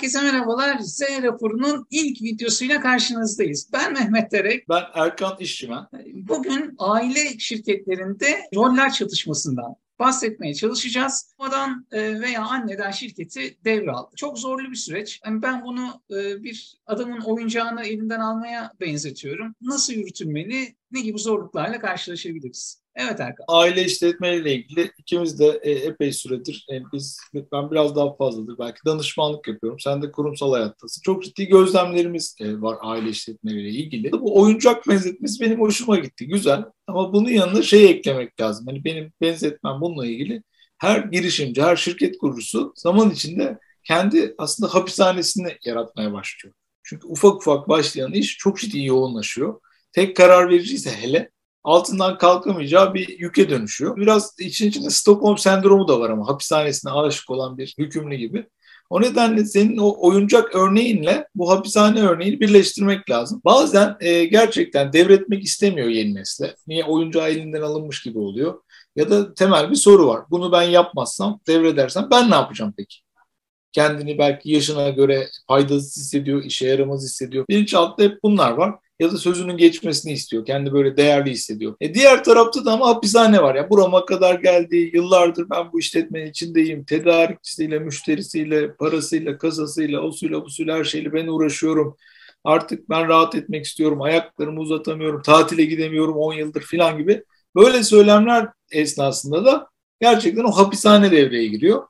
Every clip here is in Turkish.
Herkese merhabalar. Z raporunun ilk videosuyla karşınızdayız. Ben Mehmet Derek. Ben Erkan İşçimen. Bugün aile şirketlerinde roller çatışmasından bahsetmeye çalışacağız. Babadan e, veya anneden şirketi devraldı. Çok zorlu bir süreç. Yani ben bunu e, bir adamın oyuncağını elinden almaya benzetiyorum. Nasıl yürütülmeli, ne gibi zorluklarla karşılaşabiliriz? Evet Erkan. Aile işletmeleriyle ilgili ikimiz de e, epey süredir e, biz ben biraz daha fazladır belki danışmanlık yapıyorum. Sen de kurumsal hayattasın. Çok ciddi gözlemlerimiz e, var aile işletmeleriyle ilgili. Bu oyuncak benzetmesi benim hoşuma gitti. Güzel. Ama bunun yanında şey eklemek lazım. Hani benim benzetmem bununla ilgili her girişimci, her şirket kurucusu zaman içinde kendi aslında hapishanesini yaratmaya başlıyor. Çünkü ufak ufak başlayan iş çok ciddi yoğunlaşıyor. Tek karar vericiyse hele altından kalkamayacağı bir yüke dönüşüyor. Biraz için içinde Stockholm sendromu da var ama hapishanesine aşık olan bir hükümlü gibi. O nedenle senin o oyuncak örneğinle bu hapishane örneğini birleştirmek lazım. Bazen e, gerçekten devretmek istemiyor yeni nesle. Niye oyuncağı elinden alınmış gibi oluyor. Ya da temel bir soru var. Bunu ben yapmazsam, devredersem ben ne yapacağım peki? Kendini belki yaşına göre faydasız hissediyor, işe yaramaz hissediyor. Bilinçaltında hep bunlar var ya da sözünün geçmesini istiyor. Kendi böyle değerli hissediyor. E diğer tarafta da ama hapishane var. Ya burama kadar geldi. Yıllardır ben bu işletmenin içindeyim. Tedarikçisiyle, müşterisiyle, parasıyla, kasasıyla, o suyla, bu suyla her şeyle ben uğraşıyorum. Artık ben rahat etmek istiyorum. Ayaklarımı uzatamıyorum. Tatile gidemiyorum 10 yıldır falan gibi. Böyle söylemler esnasında da gerçekten o hapishane devreye giriyor.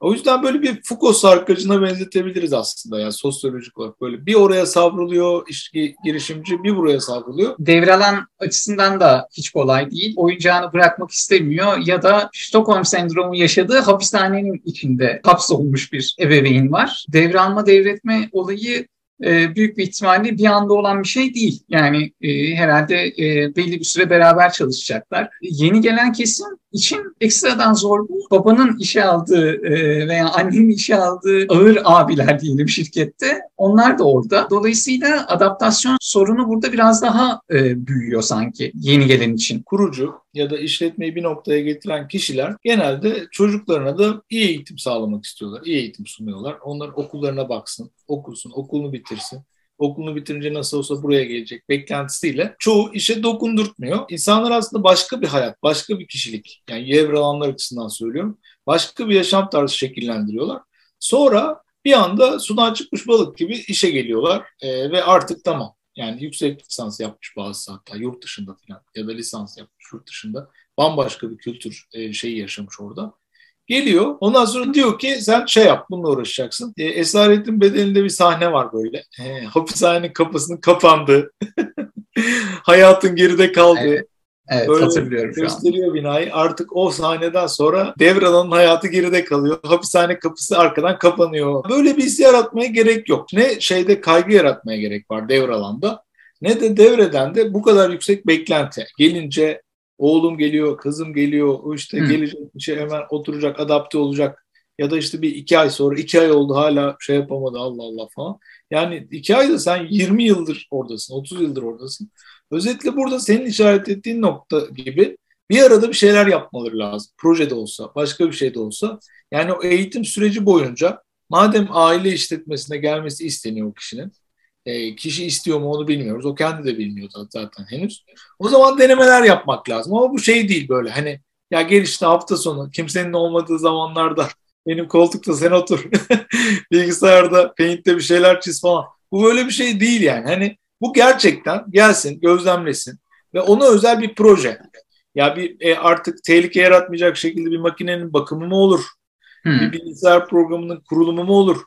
O yüzden böyle bir Foucault sarkacına benzetebiliriz aslında yani sosyolojik olarak böyle bir oraya savruluyor iş, girişimci bir buraya savruluyor. Devralan açısından da hiç kolay değil. Oyuncağını bırakmak istemiyor ya da Stockholm sendromu yaşadığı hapishanenin içinde hapsolmuş bir ebeveyn var. Devralma devretme olayı e, büyük bir ihtimalle bir anda olan bir şey değil. Yani e, herhalde e, belli bir süre beraber çalışacaklar. Yeni gelen kesim için ekstradan zor bu. Babanın işe aldığı e, veya annenin işe aldığı ağır abiler diyelim şirkette. Onlar da orada. Dolayısıyla adaptasyon sorunu burada biraz daha e, büyüyor sanki yeni gelen için. Kurucu ya da işletmeyi bir noktaya getiren kişiler genelde çocuklarına da iyi eğitim sağlamak istiyorlar. İyi eğitim sunuyorlar. Onların okullarına baksın, okusun, okulunu bitirsin okulunu bitirince nasıl olsa buraya gelecek beklentisiyle çoğu işe dokundurtmuyor. İnsanlar aslında başka bir hayat, başka bir kişilik yani yevralanlar açısından söylüyorum. Başka bir yaşam tarzı şekillendiriyorlar. Sonra bir anda sudan çıkmış balık gibi işe geliyorlar e, ve artık tamam. Yani yüksek lisans yapmış bazı hatta yurt dışında falan ya da lisans yapmış yurt dışında. Bambaşka bir kültür e, şeyi yaşamış orada. Geliyor. Ondan sonra diyor ki sen şey yap bununla uğraşacaksın. E, Esaretin bedeninde bir sahne var böyle. E, hapishanenin kapısının kapandığı. Hayatın geride kaldığı. Evet. Evet Böyle hatırlıyorum şu gösteriyor an. binayı. Artık o sahneden sonra devralanın hayatı geride kalıyor. Hapishane kapısı arkadan kapanıyor. Böyle bir his yaratmaya gerek yok. Ne şeyde kaygı yaratmaya gerek var devralanda ne de devreden de bu kadar yüksek beklenti. Gelince oğlum geliyor, kızım geliyor, o işte hmm. gelecek bir şey hemen oturacak, adapte olacak. Ya da işte bir iki ay sonra, iki ay oldu hala şey yapamadı Allah Allah falan. Yani iki ayda sen 20 yıldır oradasın, 30 yıldır oradasın. Özetle burada senin işaret ettiğin nokta gibi bir arada bir şeyler yapmaları lazım. Projede olsa, başka bir şey de olsa. Yani o eğitim süreci boyunca madem aile işletmesine gelmesi isteniyor o kişinin, e, kişi istiyor mu onu bilmiyoruz. O kendi de bilmiyor zaten henüz. O zaman denemeler yapmak lazım. Ama bu şey değil böyle hani ya gel işte hafta sonu kimsenin olmadığı zamanlarda benim koltukta sen otur bilgisayarda Paint'te bir şeyler çiz falan. Bu böyle bir şey değil yani. Hani bu gerçekten gelsin, gözlemlesin ve ona özel bir proje. Ya bir e, artık tehlike yaratmayacak şekilde bir makinenin bakımı mı olur? Hmm. Bir bilgisayar programının kurulumu mu olur?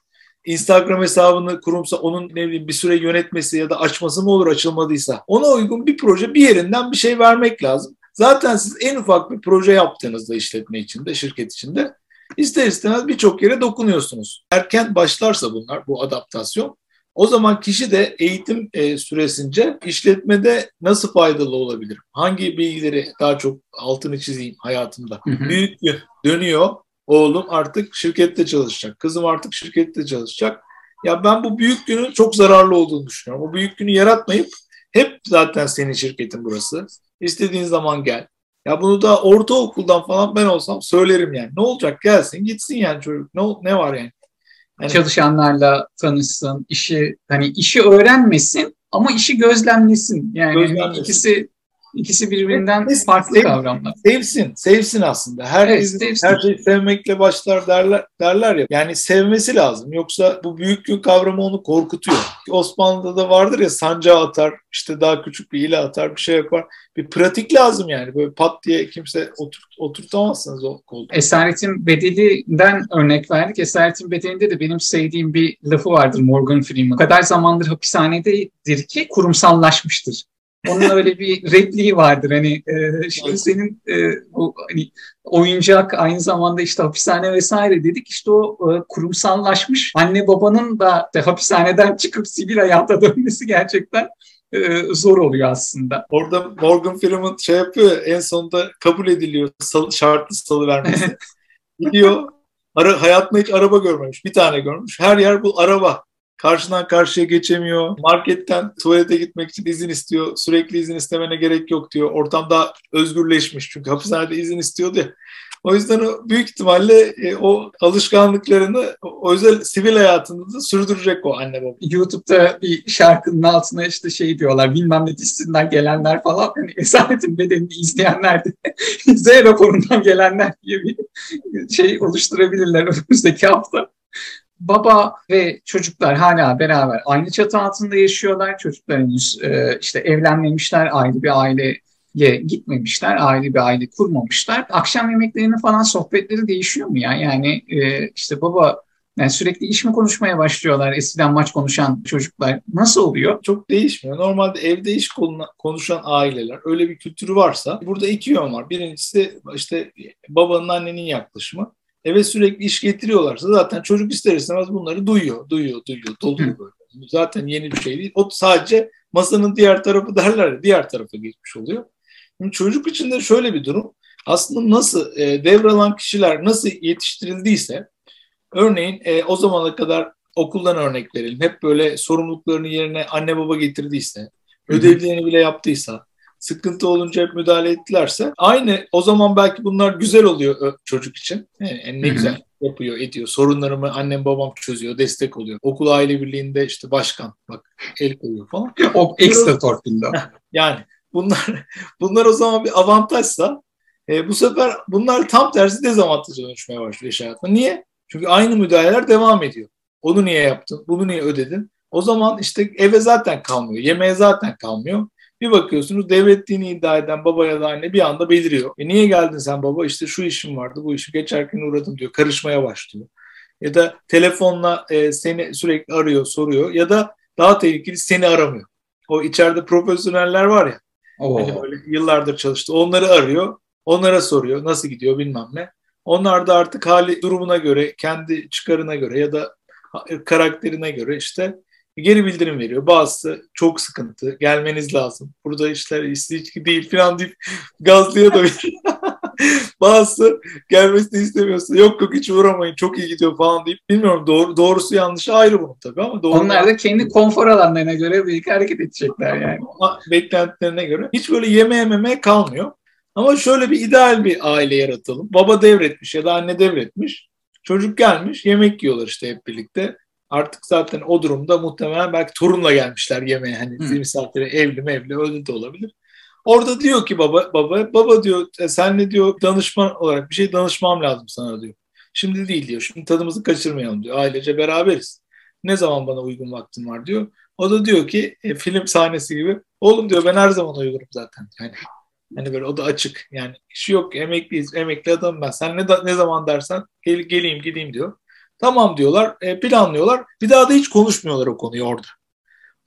Instagram hesabını kurumsa onun ne bileyim bir süre yönetmesi ya da açması mı olur açılmadıysa ona uygun bir proje bir yerinden bir şey vermek lazım. Zaten siz en ufak bir proje yaptığınızda işletme içinde, şirket içinde ister istemez birçok yere dokunuyorsunuz. Erken başlarsa bunlar, bu adaptasyon o zaman kişi de eğitim e, süresince işletmede nasıl faydalı olabilir? Hangi bilgileri daha çok altını çizeyim hayatımda? Hı hı. Büyük dönüyor oğlum artık şirkette çalışacak. Kızım artık şirkette çalışacak. Ya ben bu büyük günün çok zararlı olduğunu düşünüyorum. O büyük günü yaratmayıp hep zaten senin şirketin burası. İstediğin zaman gel. Ya bunu da ortaokuldan falan ben olsam söylerim yani. Ne olacak gelsin gitsin yani çocuk. Ne, ne var yani? Hani, çalışanlarla tanışsın, işi hani işi öğrenmesin ama işi gözlemlesin. Yani gözlemlesin. ikisi İkisi birbirinden evet, farklı sev, kavramlar. Sevsin, sevsin aslında. Herkes evet, her şeyi sevmekle başlar derler derler ya. Yani sevmesi lazım. Yoksa bu büyük gün kavramı onu korkutuyor. Osmanlı'da da vardır ya sancağı atar, işte daha küçük bir ile atar, bir şey yapar. Bir pratik lazım yani. Böyle pat diye kimse oturt, oturtamazsınız o koltuğa. Esaretin Bedeli'den örnek verdik. Esaretin Bedeli'nde de benim sevdiğim bir lafı vardır Morgan Freeman. O kadar zamandır hapishanededir ki kurumsallaşmıştır. Onun öyle bir repliği vardır. Hani e, şimdi senin e, bu hani oyuncak aynı zamanda işte hapishane vesaire dedik. İşte o e, kurumsallaşmış anne babanın da işte, hapishaneden çıkıp sivil hayata dönmesi gerçekten e, zor oluyor aslında. Orada Morgan Freeman şey yapıyor en sonunda kabul ediliyor salı, şartlı salı vermesi. Gidiyor ara, hayatında hiç araba görmemiş. Bir tane görmüş. Her yer bu araba. Karşıdan karşıya geçemiyor. Marketten tuvalete gitmek için izin istiyor. Sürekli izin istemene gerek yok diyor. Ortam daha özgürleşmiş çünkü hapishanede izin istiyordu ya. O yüzden o büyük ihtimalle e, o alışkanlıklarını o özel sivil hayatında da sürdürecek o anne baba. YouTube'da bir şarkının altına işte şey diyorlar bilmem ne dizisinden gelenler falan hani Esaretin Bedeni'ni izleyenler de Z raporundan gelenler diye bir şey oluşturabilirler önümüzdeki hafta baba ve çocuklar hala beraber aynı çatı altında yaşıyorlar. Çocuklar e, işte evlenmemişler, ayrı bir aileye gitmemişler, ayrı bir aile kurmamışlar. Akşam yemeklerinin falan sohbetleri değişiyor mu ya? Yani e, işte baba yani sürekli iş mi konuşmaya başlıyorlar eskiden maç konuşan çocuklar? Nasıl oluyor? Çok değişmiyor. Normalde evde iş konuşan aileler öyle bir kültürü varsa burada iki yön var. Birincisi işte babanın annenin yaklaşımı eve sürekli iş getiriyorlarsa zaten çocuk ister istemez bunları duyuyor, duyuyor, duyuyor, doluyor böyle. Zaten yeni bir şey değil. O sadece masanın diğer tarafı derler ya, diğer tarafa geçmiş oluyor. Şimdi çocuk için de şöyle bir durum. Aslında nasıl e, devralan kişiler nasıl yetiştirildiyse, örneğin e, o zamana kadar okuldan örnek verelim. Hep böyle sorumluluklarını yerine anne baba getirdiyse, ödevlerini bile yaptıysa, sıkıntı olunca hep müdahale ettilerse aynı o zaman belki bunlar güzel oluyor çocuk için. Yani ne güzel yapıyor, ediyor. Sorunlarımı annem babam çözüyor, destek oluyor. Okul aile birliğinde işte başkan bak el koyuyor falan. o ekstra torpilde. Yani bunlar bunlar o zaman bir avantajsa e, bu sefer bunlar tam tersi dezavantaja dönüşmeye başlıyor iş hayatında. Niye? Çünkü aynı müdahaleler devam ediyor. Onu niye yaptın? Bunu niye ödedin? O zaman işte eve zaten kalmıyor. Yemeğe zaten kalmıyor. Bir bakıyorsunuz devrettiğini iddia eden baba ya da anne bir anda beliriyor. E niye geldin sen baba? İşte şu işim vardı, bu işi geçerken uğradım diyor. Karışmaya başlıyor. Ya da telefonla e, seni sürekli arıyor, soruyor. Ya da daha tehlikeli seni aramıyor. O içeride profesyoneller var ya. Hani böyle yıllardır çalıştı. Onları arıyor. Onlara soruyor. Nasıl gidiyor bilmem ne. Onlar da artık hali durumuna göre, kendi çıkarına göre ya da karakterine göre işte geri bildirim veriyor. Bazısı çok sıkıntı, gelmeniz lazım. Burada işler istici değil falan deyip gazlıyor da Bazısı gelmesini istemiyorsa yok yok hiç uğramayın çok iyi gidiyor falan deyip bilmiyorum doğru, doğrusu yanlışı ayrı bunun tabii ama doğru. Onlar da kendi konfor alanlarına göre bir hareket edecekler yani. Ama beklentilerine göre hiç böyle yeme yememe kalmıyor. Ama şöyle bir ideal bir aile yaratalım. Baba devretmiş ya da anne devretmiş. Çocuk gelmiş yemek yiyorlar işte hep birlikte artık zaten o durumda muhtemelen belki torunla gelmişler yemeğe hani hmm. misafire evli mevli öyle de olabilir. Orada diyor ki baba baba baba diyor e, sen ne diyor danışman olarak bir şey danışmam lazım sana diyor. Şimdi değil diyor. Şimdi tadımızı kaçırmayalım diyor. Ailece beraberiz. Ne zaman bana uygun vaktin var diyor. O da diyor ki e, film sahnesi gibi. Oğlum diyor ben her zaman uygunum zaten. Yani hani böyle o da açık. Yani işi yok emekliyiz. Emekli adam ben. Sen ne, ne zaman dersen gel, geleyim gideyim diyor. Tamam diyorlar, e, planlıyorlar. Bir daha da hiç konuşmuyorlar o konuyu orada.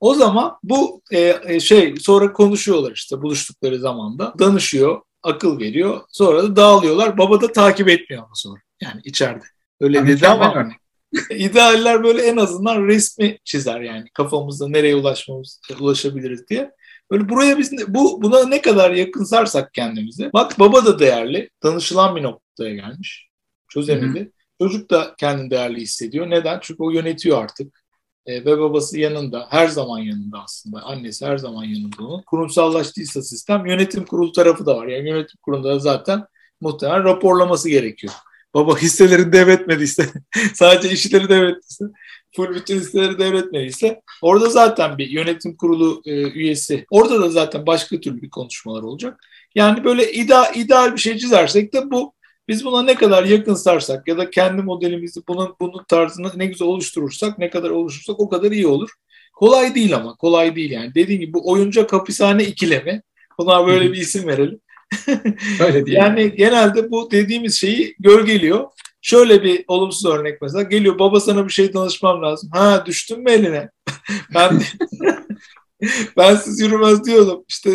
O zaman bu e, e, şey sonra konuşuyorlar işte buluştukları zamanda. Danışıyor, akıl veriyor. Sonra da dağılıyorlar. Baba da takip etmiyor ama sonra. Yani içeride. Öyle yani dedi ama örnek. idealler böyle en azından resmi çizer yani kafamızda nereye ulaşmamız ulaşabiliriz diye. Böyle buraya biz bu buna ne kadar yakınsarsak kendimizi. Bak baba da değerli. Danışılan bir noktaya gelmiş. Çözemedi. Hı-hı. Çocuk da kendini değerli hissediyor. Neden? Çünkü o yönetiyor artık. E, ve babası yanında, her zaman yanında aslında. Annesi her zaman yanında onun. Kurumsallaştıysa sistem, yönetim kurulu tarafı da var. Yani yönetim kurulunda zaten muhtemelen raporlaması gerekiyor. baba hisseleri devretmediyse, sadece işleri devrettiyse, full bütün hisseleri devretmediyse orada zaten bir yönetim kurulu e, üyesi. Orada da zaten başka türlü bir konuşmalar olacak. Yani böyle ida, ideal bir şey çizersek de bu biz buna ne kadar yakın sarsak ya da kendi modelimizi bunun bunun tarzını ne güzel oluşturursak, ne kadar oluşturursak o kadar iyi olur. Kolay değil ama kolay değil yani. Dediğim gibi bu oyuncak hapishane ikilemi. Buna böyle bir isim verelim. Öyle değil. yani genelde bu dediğimiz şeyi gölgeliyor. Şöyle bir olumsuz örnek mesela geliyor baba sana bir şey danışmam lazım. Ha düştün mü eline? ben ben siz yürümez diyordum. İşte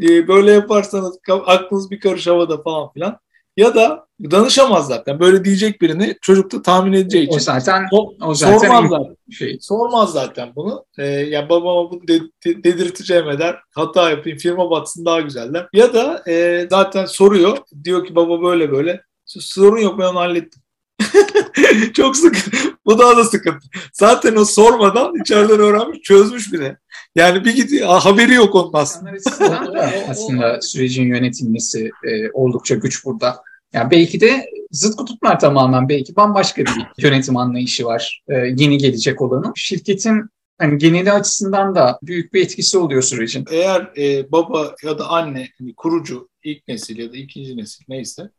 e, böyle yaparsanız aklınız bir karış havada falan filan. Ya da danışamaz zaten. Böyle diyecek birini çocuk da tahmin edeceği için. O zaten, o zaten sormaz zaten. Şey. Sormaz zaten bunu. Ee, ya yani babama bunu de, de, dedirteceğim eder. Hata yapayım firma batsın daha güzeller. Ya da e, zaten soruyor. Diyor ki baba böyle böyle. Sorun yok ben onu hallettim. Çok sıkıntı. Bu daha da sıkıntı. Zaten o sormadan içeriden öğrenmiş, çözmüş bile. Yani bir git haberi yok onun aslında. aslında sürecin yönetilmesi e, oldukça güç burada. Yani belki de zıt kutuplar tamamen belki bambaşka bir yönetim anlayışı var e, yeni gelecek olanın. Şirketin hani geneli açısından da büyük bir etkisi oluyor sürecin. Eğer e, baba ya da anne hani kurucu ilk nesil ya da ikinci nesil neyse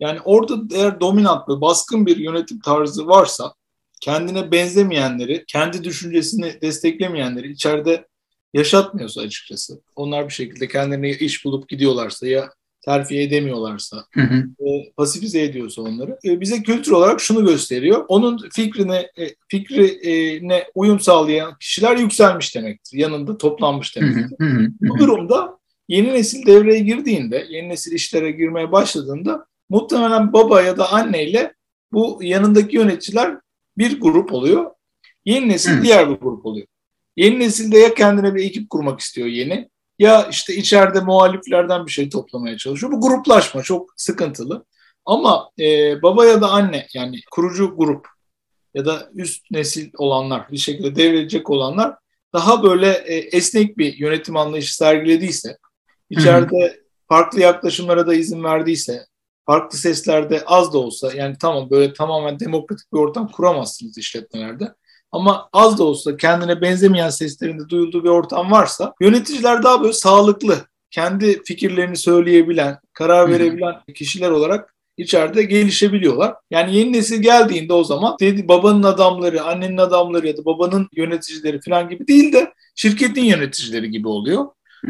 yani orada eğer dominant ve baskın bir yönetim tarzı varsa kendine benzemeyenleri, kendi düşüncesini desteklemeyenleri içeride yaşatmıyorsa açıkçası. Onlar bir şekilde kendilerine iş bulup gidiyorlarsa ya terfi edemiyorlarsa, hı hı. E, pasifize ediyorsa onları. E, bize kültür olarak şunu gösteriyor. Onun fikrine e, fikrine uyum sağlayan kişiler yükselmiş demektir. Yanında toplanmış demektir. Hı hı hı. Bu durumda yeni nesil devreye girdiğinde, yeni nesil işlere girmeye başladığında muhtemelen baba ya da anneyle bu yanındaki yöneticiler bir grup oluyor. Yeni nesil Hı. diğer bir grup oluyor. Yeni nesilde ya kendine bir ekip kurmak istiyor yeni ya işte içeride muhaliflerden bir şey toplamaya çalışıyor. Bu gruplaşma çok sıkıntılı. Ama e, baba ya da anne yani kurucu grup ya da üst nesil olanlar bir şekilde devredecek olanlar daha böyle e, esnek bir yönetim anlayışı sergilediyse, içeride farklı yaklaşımlara da izin verdiyse, farklı seslerde az da olsa yani tamam böyle tamamen demokratik bir ortam kuramazsınız işletmelerde. Ama az da olsa kendine benzemeyen seslerin de duyulduğu bir ortam varsa yöneticiler daha böyle sağlıklı, kendi fikirlerini söyleyebilen, karar verebilen kişiler olarak içeride gelişebiliyorlar. Yani yeni nesil geldiğinde o zaman dedi babanın adamları, annenin adamları ya da babanın yöneticileri falan gibi değil de şirketin yöneticileri gibi oluyor.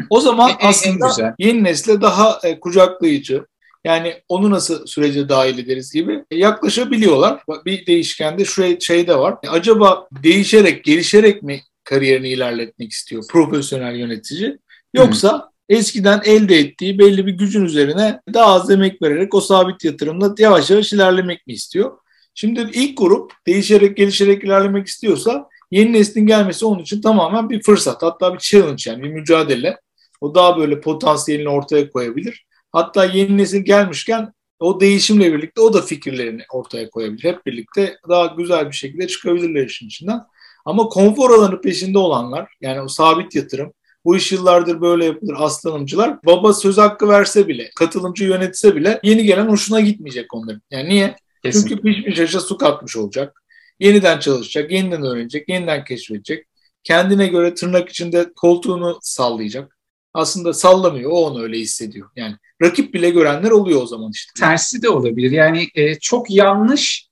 O zaman aslında yeni nesle daha e, kucaklayıcı, yani onu nasıl sürece dahil ederiz gibi yaklaşabiliyorlar. Bir değişkende şu şey de var. Acaba değişerek, gelişerek mi kariyerini ilerletmek istiyor profesyonel yönetici? Yoksa hmm. eskiden elde ettiği belli bir gücün üzerine daha az emek vererek o sabit yatırımla yavaş yavaş ilerlemek mi istiyor? Şimdi ilk grup değişerek, gelişerek ilerlemek istiyorsa yeni neslin gelmesi onun için tamamen bir fırsat. Hatta bir challenge yani bir mücadele. O daha böyle potansiyelini ortaya koyabilir. Hatta yeni nesil gelmişken o değişimle birlikte o da fikirlerini ortaya koyabilir. Hep birlikte daha güzel bir şekilde çıkabilirler işin içinden. Ama konfor alanı peşinde olanlar yani o sabit yatırım bu iş yıllardır böyle yapılır aslanımcılar. Baba söz hakkı verse bile, katılımcı yönetse bile yeni gelen hoşuna gitmeyecek onların. Yani niye? Kesin. Çünkü pişmiş aşa su katmış olacak. Yeniden çalışacak, yeniden öğrenecek, yeniden keşfedecek. Kendine göre tırnak içinde koltuğunu sallayacak aslında sallamıyor. O onu öyle hissediyor. Yani rakip bile görenler oluyor o zaman işte. Tersi de olabilir. Yani e, çok yanlış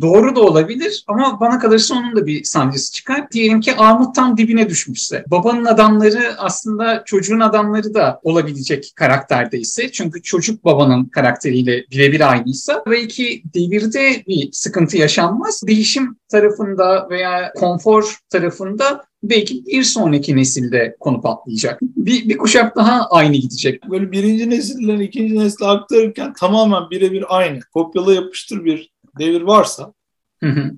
doğru da olabilir ama bana kalırsa onun da bir sancısı çıkar. Diyelim ki armut tam dibine düşmüşse. Babanın adamları aslında çocuğun adamları da olabilecek karakterde ise. Çünkü çocuk babanın karakteriyle birebir aynıysa belki devirde bir sıkıntı yaşanmaz. Değişim tarafında veya konfor tarafında belki bir sonraki nesilde konu patlayacak. Bir, bir kuşak daha aynı gidecek. Böyle birinci nesilden ikinci nesile aktarırken tamamen birebir aynı. Kopyala yapıştır bir devir varsa hı hı.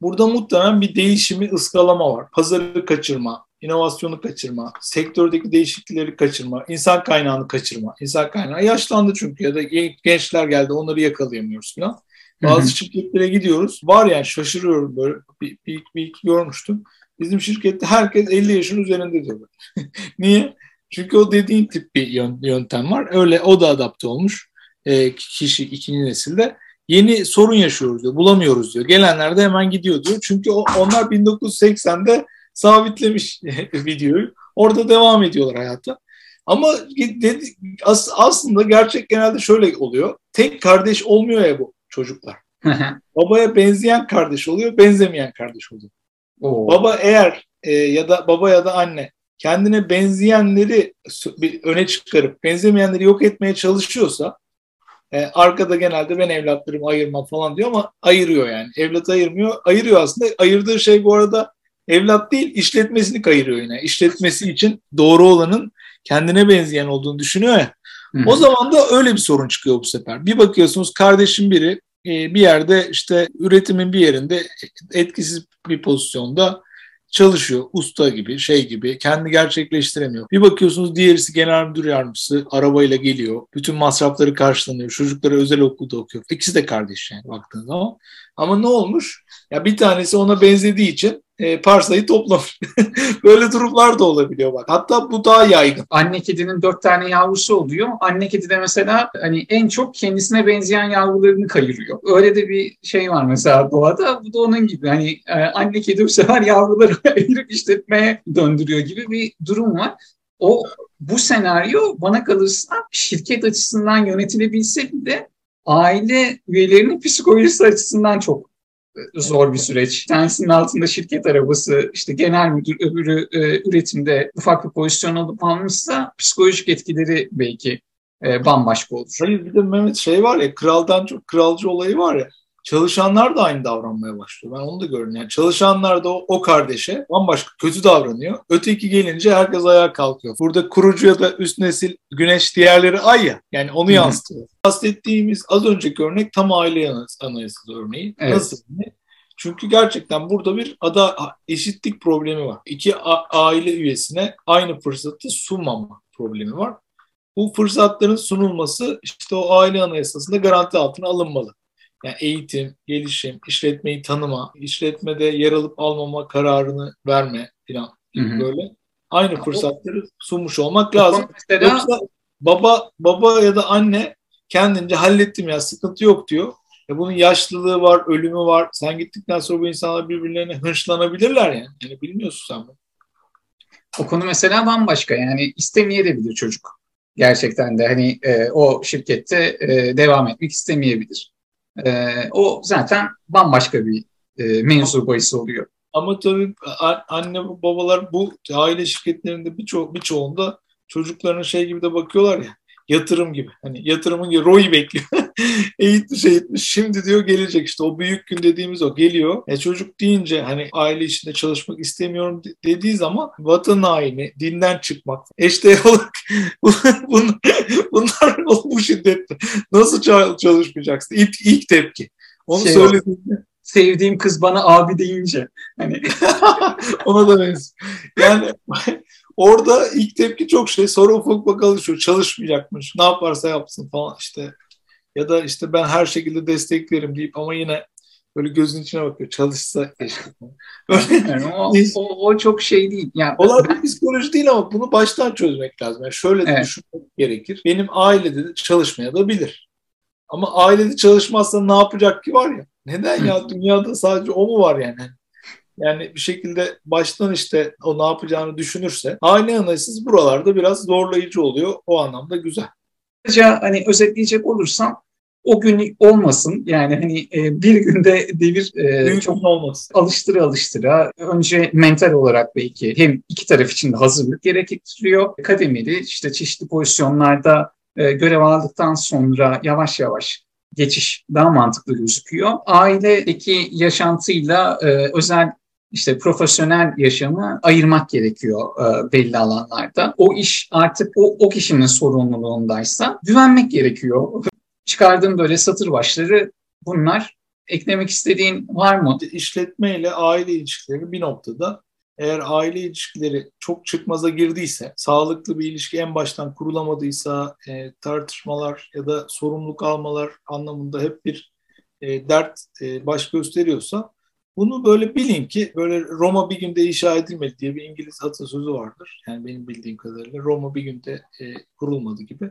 burada muhtemelen bir değişimi ıskalama var. Pazarı kaçırma, inovasyonu kaçırma, sektördeki değişiklikleri kaçırma, insan kaynağını kaçırma. İnsan kaynağı yaşlandı çünkü ya da gençler geldi onları yakalayamıyoruz falan. Bazı şirketlere gidiyoruz. Var yani şaşırıyorum böyle bir, bir, bir görmüştüm. Bizim şirkette herkes 50 yaşın üzerinde diyor. Niye? Çünkü o dediğin tip bir yöntem var. Öyle o da adapte olmuş e, kişi ikinci nesilde. Yeni sorun yaşıyoruz diyor. Bulamıyoruz diyor. Gelenler de hemen gidiyor diyor. Çünkü onlar 1980'de sabitlemiş videoyu. Orada devam ediyorlar hayata. Ama dedi, aslında gerçek genelde şöyle oluyor. Tek kardeş olmuyor ya bu çocuklar. Babaya benzeyen kardeş oluyor, benzemeyen kardeş oluyor. Oo. Baba eğer e, ya da baba ya da anne kendine benzeyenleri öne çıkarıp benzemeyenleri yok etmeye çalışıyorsa e, arkada genelde ben evlatlarımı ayırmam falan diyor ama ayırıyor yani. Evlat ayırmıyor. Ayırıyor aslında. Ayırdığı şey bu arada evlat değil işletmesini kayırıyor yine. İşletmesi için doğru olanın kendine benzeyen olduğunu düşünüyor ya. Hı. O zaman da öyle bir sorun çıkıyor bu sefer. Bir bakıyorsunuz kardeşim biri bir yerde işte üretimin bir yerinde etkisiz bir pozisyonda çalışıyor. Usta gibi, şey gibi. Kendi gerçekleştiremiyor. Bir bakıyorsunuz diğerisi genel müdür yardımcısı arabayla geliyor. Bütün masrafları karşılanıyor. Çocukları özel okulda okuyor. İkisi de kardeş yani baktığınız zaman. Ama ne olmuş? Ya bir tanesi ona benzediği için e, parsayı toplamış. Böyle durumlar da olabiliyor bak. Hatta bu daha yaygın. Anne kedinin dört tane yavrusu oluyor. Anne kedi de mesela hani en çok kendisine benzeyen yavrularını kayırıyor. Öyle de bir şey var mesela doğada. Bu da onun gibi. Hani e, anne kedi bu sefer yavruları ayırıp işletmeye döndürüyor gibi bir durum var. O bu senaryo bana kalırsa şirket açısından yönetilebilse de aile üyelerinin psikolojisi açısından çok zor bir süreç. Tanesinin altında şirket arabası, işte genel müdür, öbürü e, üretimde ufak bir pozisyon alıp almışsa psikolojik etkileri belki e, bambaşka olur. Hayır bir de Mehmet şey var ya kraldan çok kralcı olayı var ya çalışanlar da aynı davranmaya başlıyor. Ben onu da gördüm. Yani çalışanlar da o, o kardeşe bambaşka kötü davranıyor. Öteki gelince herkes ayağa kalkıyor. Burada kurucu ya da üst nesil güneş diğerleri ay ya. Yani onu yansıtıyor. Bahsettiğimiz az önceki örnek tam aile anayasası örneği. Evet. Nasıl? Çünkü gerçekten burada bir ada eşitlik problemi var. İki aile üyesine aynı fırsatı sunmama problemi var. Bu fırsatların sunulması işte o aile anayasasında garanti altına alınmalı. Yani eğitim, gelişim, işletmeyi tanıma, işletmede yer alıp almama kararını verme falan gibi böyle aynı fırsatları sunmuş olmak lazım. Mesela... Yoksa baba baba ya da anne kendince hallettim ya sıkıntı yok diyor. Ya bunun yaşlılığı var, ölümü var. Sen gittikten sonra bu insanlar birbirlerine hınçlanabilirler yani. Yani bilmiyorsun sen bunu. O konu mesela bambaşka yani istemeyebilir çocuk. Gerçekten de hani e, o şirkette e, devam etmek istemeyebilir. E, o zaten bambaşka bir e, mevzu bahisi oluyor. Ama tabii anne babalar bu aile şirketlerinde birço birçoğunda çocuklarına şey gibi de bakıyorlar ya yatırım gibi. Hani yatırımın ROI bekliyor. eğitmiş eğitmiş. Şimdi diyor gelecek işte o büyük gün dediğimiz o geliyor. E çocuk deyince hani aile içinde çalışmak istemiyorum dediği zaman vatan haini, dinden çıkmak, eşdeğer olarak bunlar, bunlar bu şiddetle nasıl çalışmayacaksın? İlk, ilk tepki. Onu şey söylediğinde sevdiğim kız bana abi deyince. Hani ona da benziyor. Yani orada ilk tepki çok şey. Sonra ufak ufak alışıyor. Çalışmayacakmış. Ne yaparsa yapsın falan işte. Ya da işte ben her şekilde desteklerim deyip ama yine böyle gözün içine bakıyor. Çalışsa keşke. yani o, o, o, çok şey değil. Yani Olay ben... psikoloji değil ama bunu baştan çözmek lazım. Yani şöyle evet. düşünmek gerekir. Benim ailede de çalışmaya da bilir. Ama ailede çalışmazsa ne yapacak ki var ya. Neden ya? Dünyada sadece o mu var yani? Yani bir şekilde baştan işte o ne yapacağını düşünürse aile analiz buralarda biraz zorlayıcı oluyor. O anlamda güzel. Kısaca hani özetleyecek olursam o gün olmasın. Yani hani e, bir günde devir e, çok olmasın. alıştıra alıştıra önce mental olarak belki hem iki taraf için de hazırlık gerektiriyor. Kademeli işte çeşitli pozisyonlarda e, görev aldıktan sonra yavaş yavaş geçiş daha mantıklı gözüküyor. Ailedeki yaşantıyla e, özel işte profesyonel yaşamı ayırmak gerekiyor e, belli alanlarda. O iş artık o, o kişinin sorumluluğundaysa güvenmek gerekiyor. Çıkardığım böyle satır başları bunlar. Eklemek istediğin var mı? İşletme ile aile ilişkileri bir noktada eğer aile ilişkileri çok çıkmaza girdiyse, sağlıklı bir ilişki en baştan kurulamadıysa, e, tartışmalar ya da sorumluluk almalar anlamında hep bir e, dert e, baş gösteriyorsa bunu böyle bilin ki böyle Roma bir günde inşa edilmedi diye bir İngiliz atasözü vardır. Yani benim bildiğim kadarıyla Roma bir günde e, kurulmadı gibi.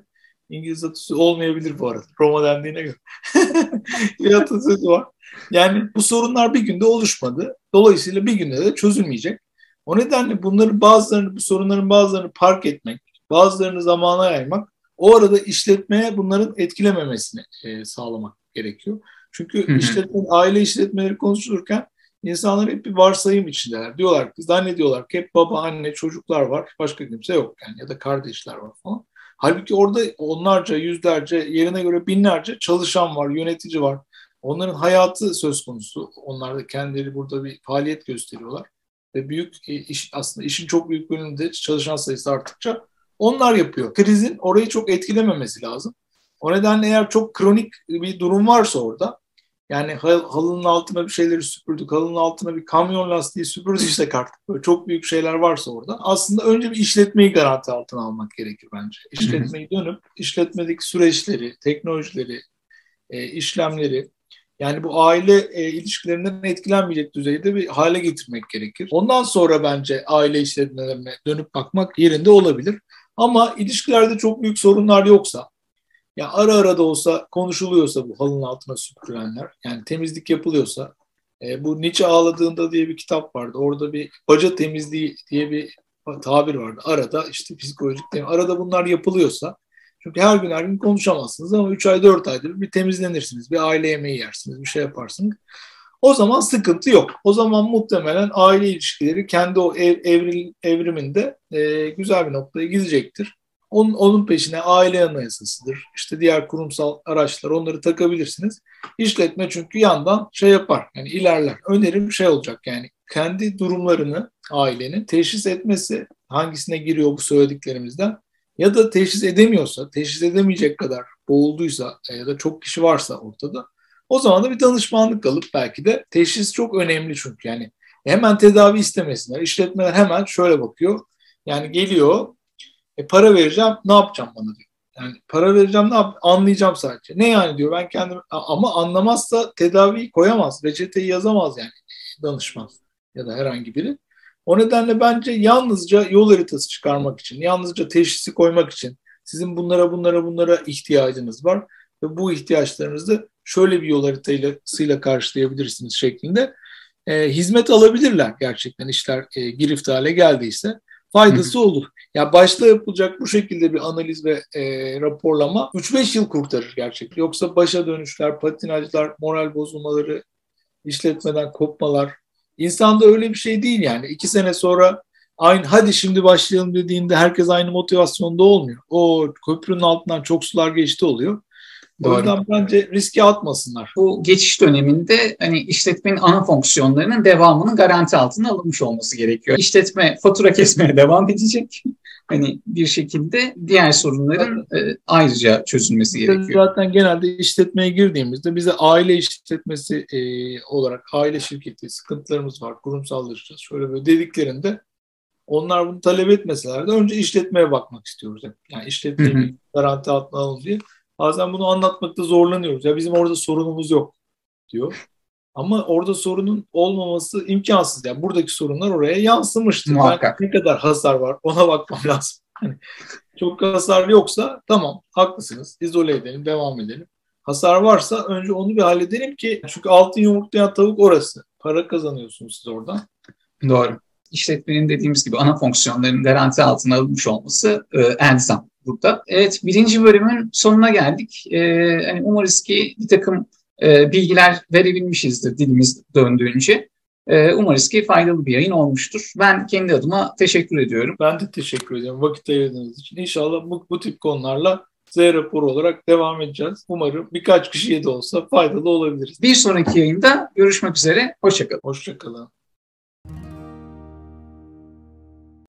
İngiliz atasözü olmayabilir bu arada. Roma dendiğine göre. bir atasözü var. Yani bu sorunlar bir günde oluşmadı. Dolayısıyla bir günde de çözülmeyecek. O nedenle bunların bazılarını, bu sorunların bazılarını park etmek, bazılarını zamana yaymak, o arada işletmeye bunların etkilememesini e, sağlamak gerekiyor. Çünkü hı hı. işletme, aile işletmeleri konuşulurken insanlar hep bir varsayım içindeler. Diyorlar ki, zannediyorlar ki hep baba, anne, çocuklar var, başka kimse yok yani ya da kardeşler var falan. Halbuki orada onlarca, yüzlerce, yerine göre binlerce çalışan var, yönetici var. Onların hayatı söz konusu. Onlar da kendileri burada bir faaliyet gösteriyorlar. Ve büyük e, iş, aslında işin çok büyük bölümünde çalışan sayısı arttıkça onlar yapıyor. Krizin orayı çok etkilememesi lazım. O nedenle eğer çok kronik bir durum varsa orada yani halının altına bir şeyleri süpürdük, halının altına bir kamyon lastiği süpürdüysek artık böyle çok büyük şeyler varsa orada aslında önce bir işletmeyi garanti altına almak gerekir bence. İşletmeyi dönüp işletmedeki süreçleri, teknolojileri, e, işlemleri yani bu aile e, ilişkilerinden etkilenmeyecek düzeyde bir hale getirmek gerekir. Ondan sonra bence aile işletmelerine dönüp bakmak yerinde olabilir. Ama ilişkilerde çok büyük sorunlar yoksa, ya ara ara da olsa konuşuluyorsa bu halının altına süpürülenler, yani temizlik yapılıyorsa, e, bu Nietzsche ağladığında diye bir kitap vardı. Orada bir baca temizliği diye bir tabir vardı. Arada işte psikolojik temizlik, arada bunlar yapılıyorsa, çünkü her gün her gün konuşamazsınız ama 3 ay 4 aydır bir temizlenirsiniz, bir aile yemeği yersiniz, bir şey yaparsınız. O zaman sıkıntı yok. O zaman muhtemelen aile ilişkileri kendi o ev, evril, evriminde e, güzel bir noktaya gidecektir. Onun, onun peşine aile anayasasıdır. İşte diğer kurumsal araçlar onları takabilirsiniz. İşletme çünkü yandan şey yapar. Yani ilerler. Önerim şey olacak yani kendi durumlarını ailenin teşhis etmesi hangisine giriyor bu söylediklerimizden ya da teşhis edemiyorsa, teşhis edemeyecek kadar boğulduysa ya da çok kişi varsa ortada o zaman da bir danışmanlık alıp belki de teşhis çok önemli çünkü yani hemen tedavi istemesinler. İşletmeler hemen şöyle bakıyor. Yani geliyor e, para vereceğim ne yapacağım bana diyor. Yani para vereceğim ne yap anlayacağım sadece. Ne yani diyor ben kendim ama anlamazsa tedaviyi koyamaz. Reçeteyi yazamaz yani danışman ya da herhangi biri. O nedenle bence yalnızca yol haritası çıkarmak için, yalnızca teşhisi koymak için sizin bunlara bunlara bunlara ihtiyacınız var ve bu ihtiyaçlarınızı şöyle bir yol haritasıyla karşılayabilirsiniz şeklinde e, hizmet alabilirler gerçekten işler e, girift hale geldiyse faydası olur. Ya başta yapılacak bu şekilde bir analiz ve e, raporlama 3-5 yıl kurtarır gerçekten. Yoksa başa dönüşler, patinajlar, moral bozulmaları, işletmeden kopmalar. İnsanda öyle bir şey değil yani. İki sene sonra aynı hadi şimdi başlayalım dediğinde herkes aynı motivasyonda olmuyor. O köprünün altından çok sular geçti oluyor. Doğru. O yüzden bence riske atmasınlar. Bu geçiş döneminde hani işletmenin ana fonksiyonlarının devamının garanti altına alınmış olması gerekiyor. İşletme fatura kesmeye devam edecek. Hani bir şekilde diğer sorunların e, ayrıca çözülmesi gerekiyor. Zaten genelde işletmeye girdiğimizde bize aile işletmesi e, olarak aile şirketi sıkıntılarımız var, kurumsallaşacağız şöyle böyle dediklerinde onlar bunu talep etmeseler de önce işletmeye bakmak istiyoruz. Yani işletmeyi garanti altına alın diye. Bazen bunu anlatmakta zorlanıyoruz. Ya bizim orada sorunumuz yok diyor. Ama orada sorunun olmaması imkansız. Yani buradaki sorunlar oraya yansımıştır. Muhakkak. ne kadar hasar var ona bakmam lazım. Hani çok hasar yoksa tamam haklısınız. İzole edelim, devam edelim. Hasar varsa önce onu bir halledelim ki çünkü altın yumurtlayan tavuk orası. Para kazanıyorsunuz siz oradan. Doğru. İşletmenin dediğimiz gibi ana fonksiyonların garanti altına alınmış olması e, elzem burada. Evet birinci bölümün sonuna geldik. Ee, yani umarız ki bir takım e, bilgiler verebilmişizdir dilimiz döndüğünce. Ee, umarız ki faydalı bir yayın olmuştur. Ben kendi adıma teşekkür ediyorum. Ben de teşekkür ediyorum vakit ayırdığınız için. İnşallah bu, bu tip konularla Z raporu olarak devam edeceğiz. Umarım birkaç kişiye de olsa faydalı olabiliriz. Bir sonraki yayında görüşmek üzere. Hoşçakalın. Hoşçakalın.